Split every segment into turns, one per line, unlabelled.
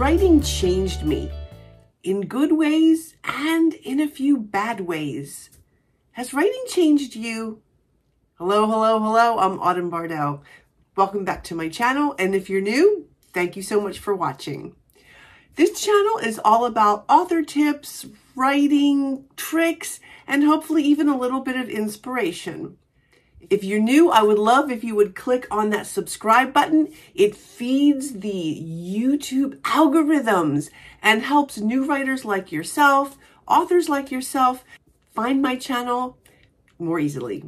writing changed me in good ways and in a few bad ways. Has writing changed you? Hello, hello, hello. I'm Autumn Bardell. Welcome back to my channel. And if you're new, thank you so much for watching. This channel is all about author tips, writing, tricks, and hopefully even a little bit of inspiration. If you're new, I would love if you would click on that subscribe button. It feeds the YouTube algorithms and helps new writers like yourself, authors like yourself, find my channel more easily.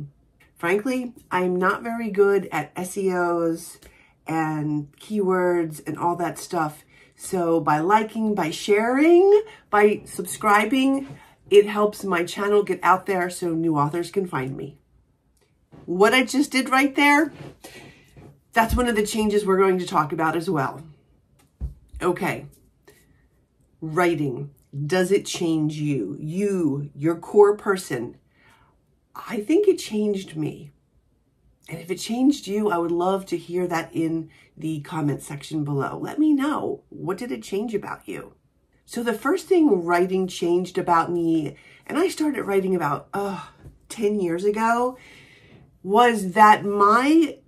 Frankly, I'm not very good at SEOs and keywords and all that stuff. So by liking, by sharing, by subscribing, it helps my channel get out there so new authors can find me what I just did right there, that's one of the changes we're going to talk about as well. Okay, writing. Does it change you? You, your core person. I think it changed me. And if it changed you, I would love to hear that in the comment section below. Let me know. What did it change about you? So the first thing writing changed about me, and I started writing about uh, 10 years ago, was that my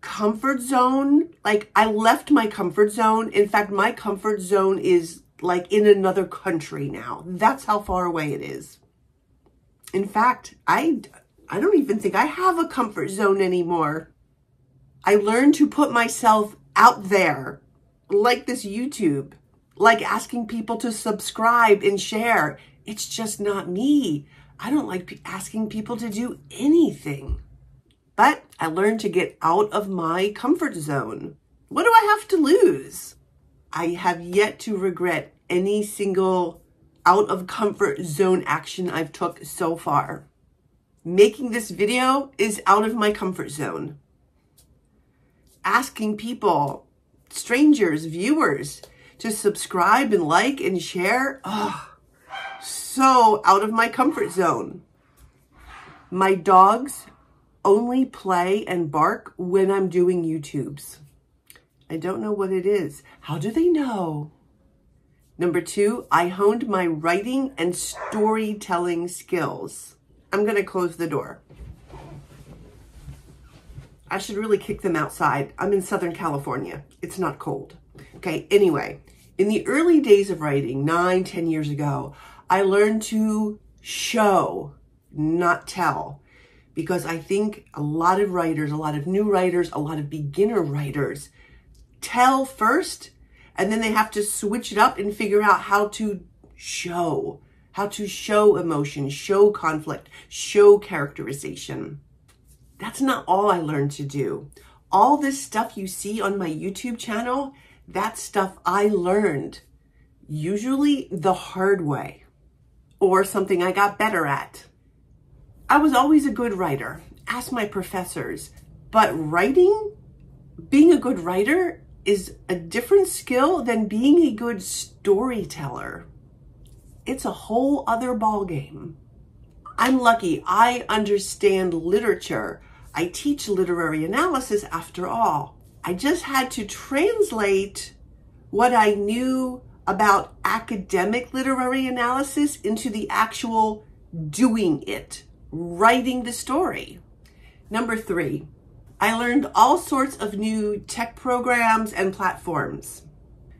comfort zone, like I left my comfort zone. In fact, my comfort zone is like in another country now. That's how far away it is. In fact, I, I don't even think I have a comfort zone anymore. I learned to put myself out there, like this YouTube, like asking people to subscribe and share. It's just not me. I don't like asking people to do anything. But I learned to get out of my comfort zone. What do I have to lose? I have yet to regret any single out of comfort zone action I've took so far. Making this video is out of my comfort zone. Asking people, strangers, viewers, to subscribe and like and share, oh, so out of my comfort zone. My dogs only play and bark when I'm doing YouTubes. I don't know what it is. How do they know? Number two, I honed my writing and storytelling skills. I'm going to close the door. I should really kick them outside. I'm in Southern California. It's not cold. Okay, anyway, in the early days of writing, nine, ten years ago, I learned to show, not tell because I think a lot of writers, a lot of new writers, a lot of beginner writers tell first and then they have to switch it up and figure out how to show, how to show emotion, show conflict, show characterization. That's not all I learned to do. All this stuff you see on my YouTube channel, that stuff I learned, usually the hard way or something I got better at. I was always a good writer. Ask my professors. But writing, being a good writer is a different skill than being a good storyteller. It's a whole other ballgame. I'm lucky I understand literature. I teach literary analysis after all. I just had to translate what I knew about academic literary analysis into the actual doing it writing the story. Number three, I learned all sorts of new tech programs and platforms.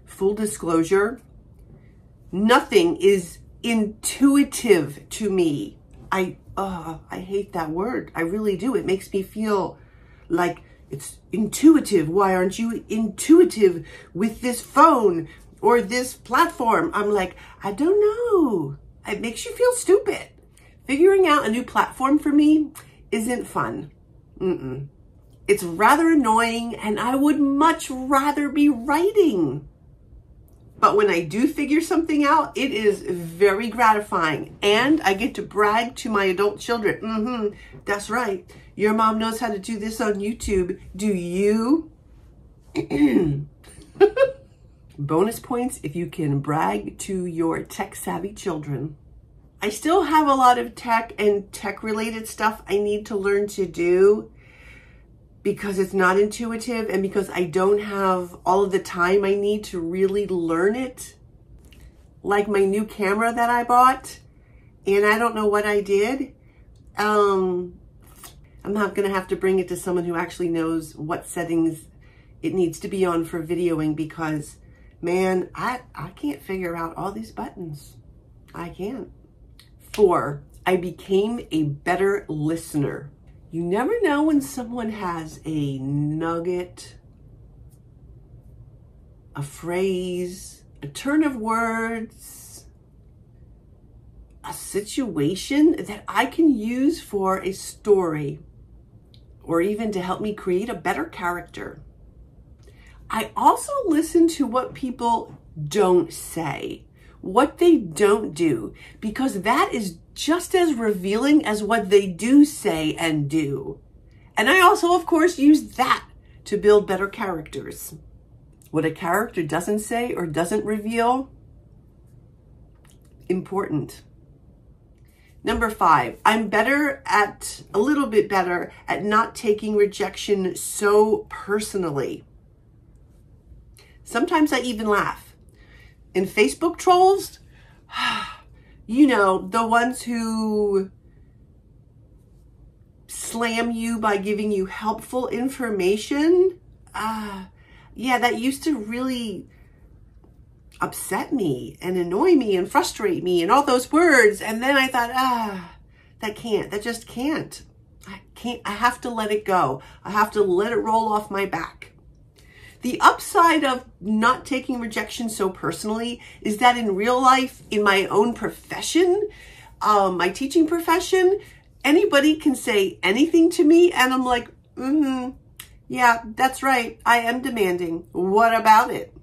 Full disclosure, nothing is intuitive to me. I, uh, I hate that word. I really do. It makes me feel like it's intuitive. Why aren't you intuitive with this phone or this platform? I'm like, I don't know. It makes you feel stupid. Figuring out a new platform for me isn't fun. Mm-mm. It's rather annoying and I would much rather be writing. But when I do figure something out, it is very gratifying. And I get to brag to my adult children. Mm-hmm, that's right. Your mom knows how to do this on YouTube. Do you? Bonus points if you can brag to your tech savvy children. I still have a lot of tech and tech related stuff I need to learn to do. because it's not intuitive and because I don't have all of the time I need to really learn it. Like my new camera that I bought and I don't know what I did. Um, I'm not going to have to bring it to someone who actually knows what settings it needs to be on for videoing because man, I, I can't figure out all these buttons. I can't. Four, I became a better listener. You never know when someone has a nugget, a phrase, a turn of words, a situation that I can use for a story or even to help me create a better character. I also listen to what people don't say, what they don't do, because that is just as revealing as what they do say and do. And I also, of course, use that to build better characters. What a character doesn't say or doesn't reveal, important. Number five, I'm better at, a little bit better at not taking rejection so personally. Sometimes I even laugh. In Facebook trolls, you know, the ones who slam you by giving you helpful information. Uh, yeah, that used to really upset me and annoy me and frustrate me and all those words. And then I thought, ah, that can't, that just can't. I can't, I have to let it go. I have to let it roll off my back. The upside of not taking rejection so personally is that in real life, in my own profession, um, my teaching profession, anybody can say anything to me and I'm like, mm-hmm, yeah, that's right. I am demanding. What about it?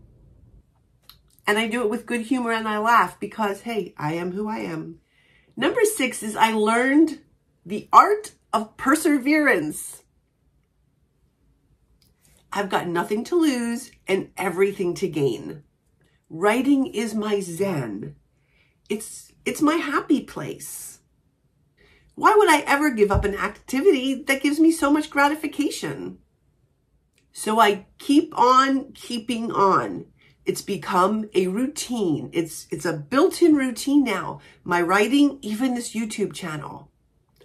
And I do it with good humor and I laugh because, hey, I am who I am. Number six is I learned the art of perseverance. I've got nothing to lose and everything to gain. Writing is my zen. It's, it's my happy place. Why would I ever give up an activity that gives me so much gratification? So I keep on keeping on. It's become a routine. It's, it's a built-in routine now. My writing, even this YouTube channel.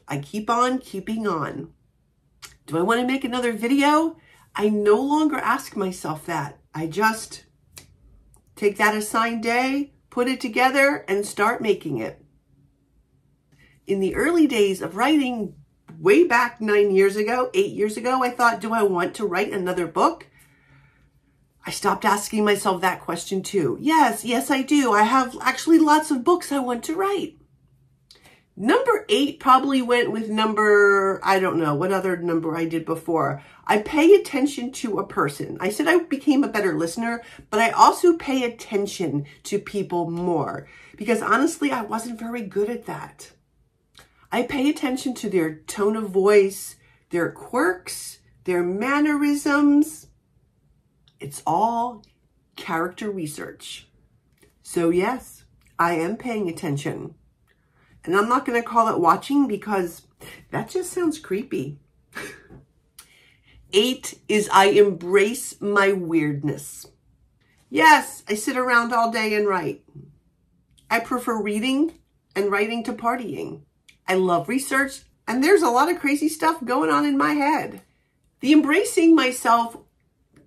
I keep on keeping on. Do I want to make another video? I no longer ask myself that. I just take that assigned day, put it together, and start making it. In the early days of writing, way back nine years ago, eight years ago, I thought, do I want to write another book? I stopped asking myself that question too. Yes, yes, I do. I have actually lots of books I want to write. Number eight probably went with number, I don't know what other number I did before. I pay attention to a person. I said I became a better listener, but I also pay attention to people more because honestly, I wasn't very good at that. I pay attention to their tone of voice, their quirks, their mannerisms. It's all character research. So yes, I am paying attention. And I'm not going to call it watching because that just sounds creepy. Eight is I embrace my weirdness. Yes, I sit around all day and write. I prefer reading and writing to partying. I love research and there's a lot of crazy stuff going on in my head. The embracing myself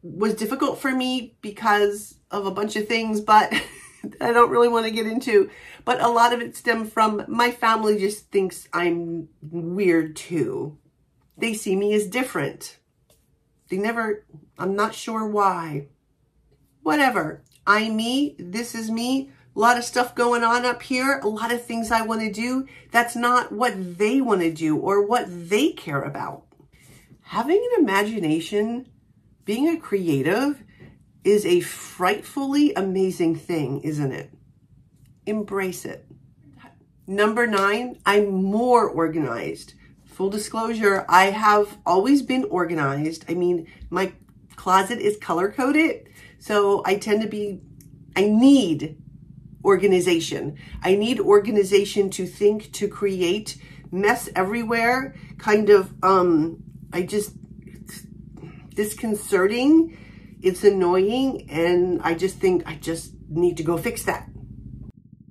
was difficult for me because of a bunch of things, but I don't really want to get into. But a lot of it stemmed from my family just thinks I'm weird too. They see me as different. They never, I'm not sure why. Whatever. I'm me. This is me. A lot of stuff going on up here. A lot of things I want to do. That's not what they want to do or what they care about. Having an imagination, being a creative, is a frightfully amazing thing, isn't it? Embrace it. Number nine, I'm more organized. Full disclosure, I have always been organized. I mean, my closet is color coded, so I tend to be, I need organization. I need organization to think, to create, mess everywhere, kind of, um, I just, disconcerting. It's annoying. And I just think I just need to go fix that.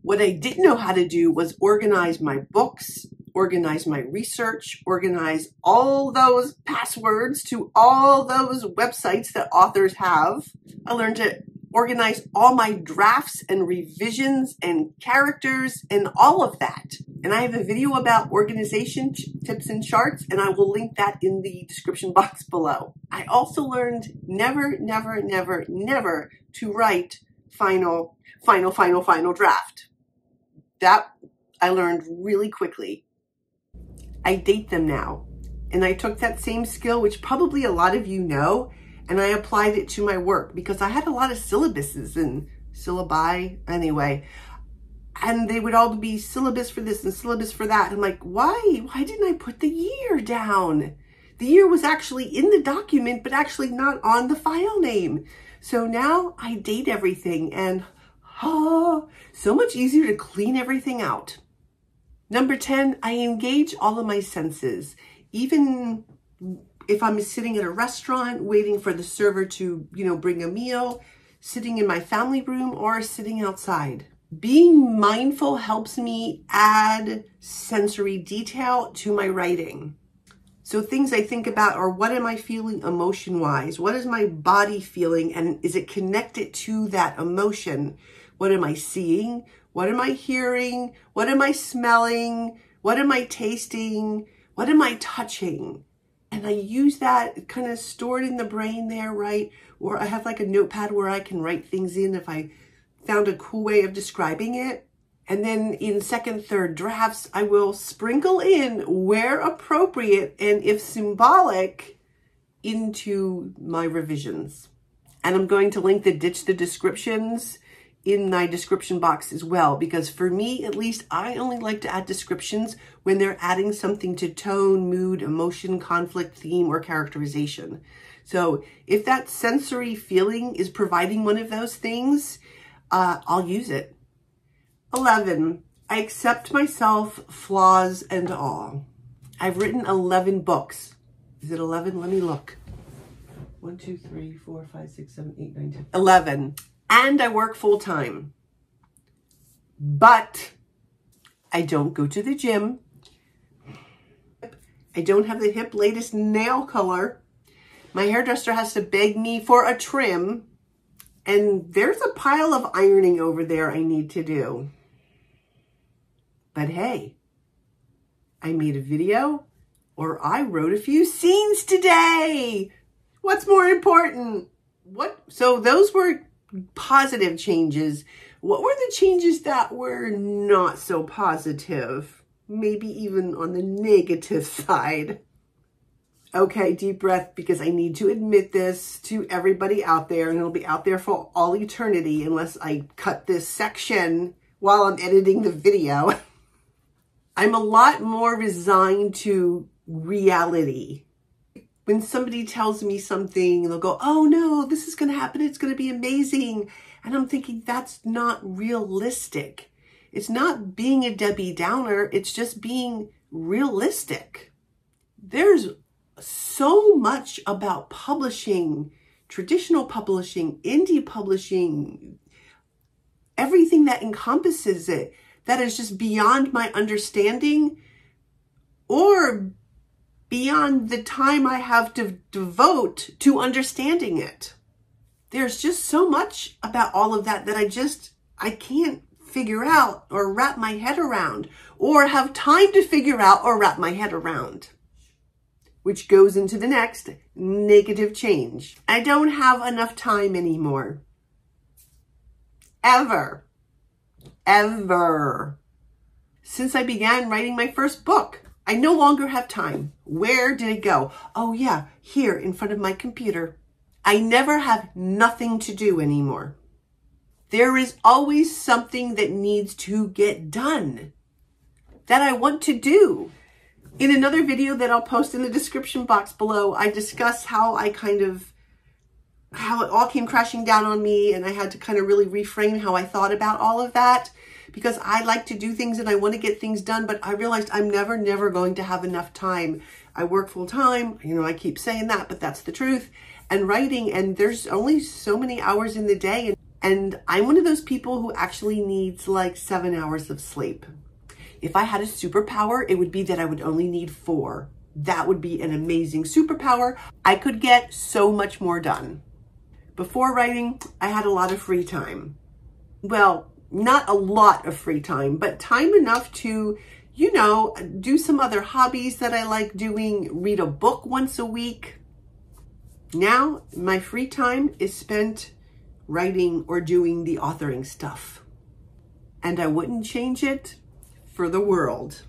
What I didn't know how to do was organize my books, organize my research, organize all those passwords to all those websites that authors have. I learned to organize all my drafts and revisions and characters and all of that. And I have a video about organization tips and charts, and I will link that in the description box below. I also learned never, never, never, never to write final, final, final, final draft. That I learned really quickly. I date them now. And I took that same skill, which probably a lot of you know, and I applied it to my work because I had a lot of syllabuses and syllabi anyway. And they would all be syllabus for this and syllabus for that. I'm like, why? Why didn't I put the year down? The year was actually in the document, but actually not on the file name. So now I date everything and oh, so much easier to clean everything out. Number 10, I engage all of my senses. Even if I'm sitting at a restaurant waiting for the server to, you know, bring a meal, sitting in my family room or sitting outside. Being mindful helps me add sensory detail to my writing. So things I think about are what am I feeling emotion wise? What is my body feeling? And is it connected to that emotion? What am I seeing? What am I hearing? What am I smelling? What am I tasting? What am I touching? and I use that kind of stored in the brain there, right? Or I have like a notepad where I can write things in if I found a cool way of describing it. And then in second, third drafts, I will sprinkle in where appropriate and if symbolic into my revisions. And I'm going to link the ditch the descriptions in my description box as well, because for me, at least, I only like to add descriptions when they're adding something to tone, mood, emotion, conflict, theme, or characterization. So if that sensory feeling is providing one of those things, uh, I'll use it. 11, I accept myself, flaws and all. I've written 11 books. Is it 11? Let me look. 1, 2, 3, 4, 5, 6, 7, 8, 9, 10. 11 and I work full time. But I don't go to the gym. I don't have the hip latest nail color. My hairdresser has to beg me for a trim. And there's a pile of ironing over there I need to do. But hey, I made a video or I wrote a few scenes today. What's more important? What? So those were positive changes. What were the changes that were not so positive? Maybe even on the negative side. Okay, deep breath because I need to admit this to everybody out there and it'll be out there for all eternity unless I cut this section while I'm editing the video. I'm a lot more resigned to reality when somebody tells me something, they'll go, oh no, this is going to happen. It's going to be amazing. And I'm thinking that's not realistic. It's not being a Debbie Downer. It's just being realistic. There's so much about publishing, traditional publishing, indie publishing, everything that encompasses it that is just beyond my understanding or beyond the time I have to devote to understanding it. There's just so much about all of that that I just, I can't figure out or wrap my head around or have time to figure out or wrap my head around. Which goes into the next negative change. I don't have enough time anymore. Ever. Ever. Since I began writing my first book. I no longer have time. Where did it go? Oh yeah, here in front of my computer. I never have nothing to do anymore. There is always something that needs to get done that I want to do. In another video that I'll post in the description box below, I discuss how I kind of, how it all came crashing down on me and I had to kind of really reframe how I thought about all of that because I like to do things and I want to get things done, but I realized I'm never, never going to have enough time. I work full time. You know, I keep saying that, but that's the truth. and writing and there's only so many hours in the day. And, and I'm one of those people who actually needs like seven hours of sleep. If I had a superpower, it would be that I would only need four. That would be an amazing superpower. I could get so much more done. Before writing, I had a lot of free time. Well, not a lot of free time, but time enough to, you know, do some other hobbies that I like doing, read a book once a week. Now, my free time is spent writing or doing the authoring stuff. And I wouldn't change it for the world.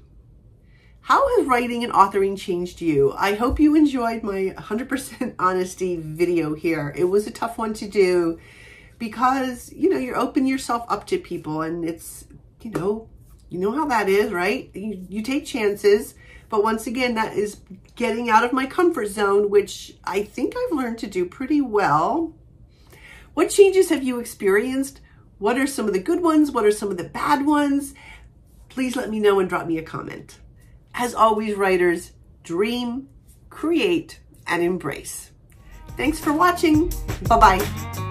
How has writing and authoring changed you? I hope you enjoyed my 100% honesty video here. It was a tough one to do because, you know, you're opening yourself up to people and it's, you know, you know how that is, right? You, you take chances, but once again, that is getting out of my comfort zone, which I think I've learned to do pretty well. What changes have you experienced? What are some of the good ones? What are some of the bad ones? Please let me know and drop me a comment. As always, writers, dream, create, and embrace. Thanks for watching. Bye-bye.